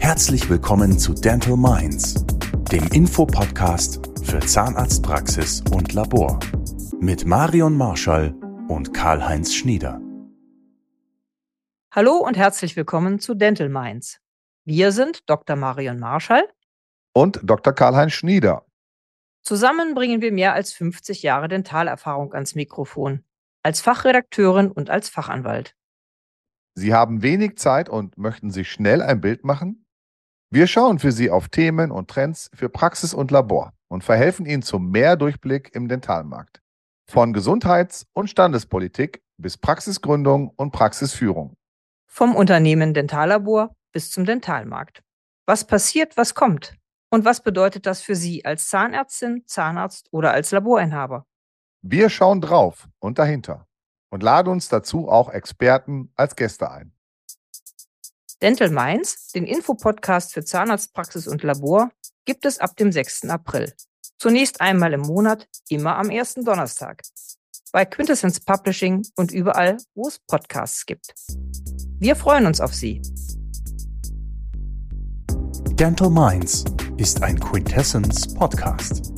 Herzlich willkommen zu Dental Minds, dem Infopodcast für Zahnarztpraxis und Labor mit Marion Marschall und Karl-Heinz Schnieder. Hallo und herzlich willkommen zu Dental Minds. Wir sind Dr. Marion Marschall und Dr. Karl-Heinz Schnieder. Zusammen bringen wir mehr als 50 Jahre Dentalerfahrung ans Mikrofon, als Fachredakteurin und als Fachanwalt. Sie haben wenig Zeit und möchten sich schnell ein Bild machen? Wir schauen für Sie auf Themen und Trends für Praxis und Labor und verhelfen Ihnen zum Mehrdurchblick im Dentalmarkt. Von Gesundheits- und Standespolitik bis Praxisgründung und Praxisführung. Vom Unternehmen Dentallabor bis zum Dentalmarkt. Was passiert, was kommt? Und was bedeutet das für Sie als Zahnärztin, Zahnarzt oder als Laborinhaber? Wir schauen drauf und dahinter und laden uns dazu auch Experten als Gäste ein. Dental Minds, den Infopodcast für Zahnarztpraxis und Labor, gibt es ab dem 6. April. Zunächst einmal im Monat, immer am ersten Donnerstag. Bei Quintessence Publishing und überall, wo es Podcasts gibt. Wir freuen uns auf Sie. Dental Minds ist ein Quintessence Podcast.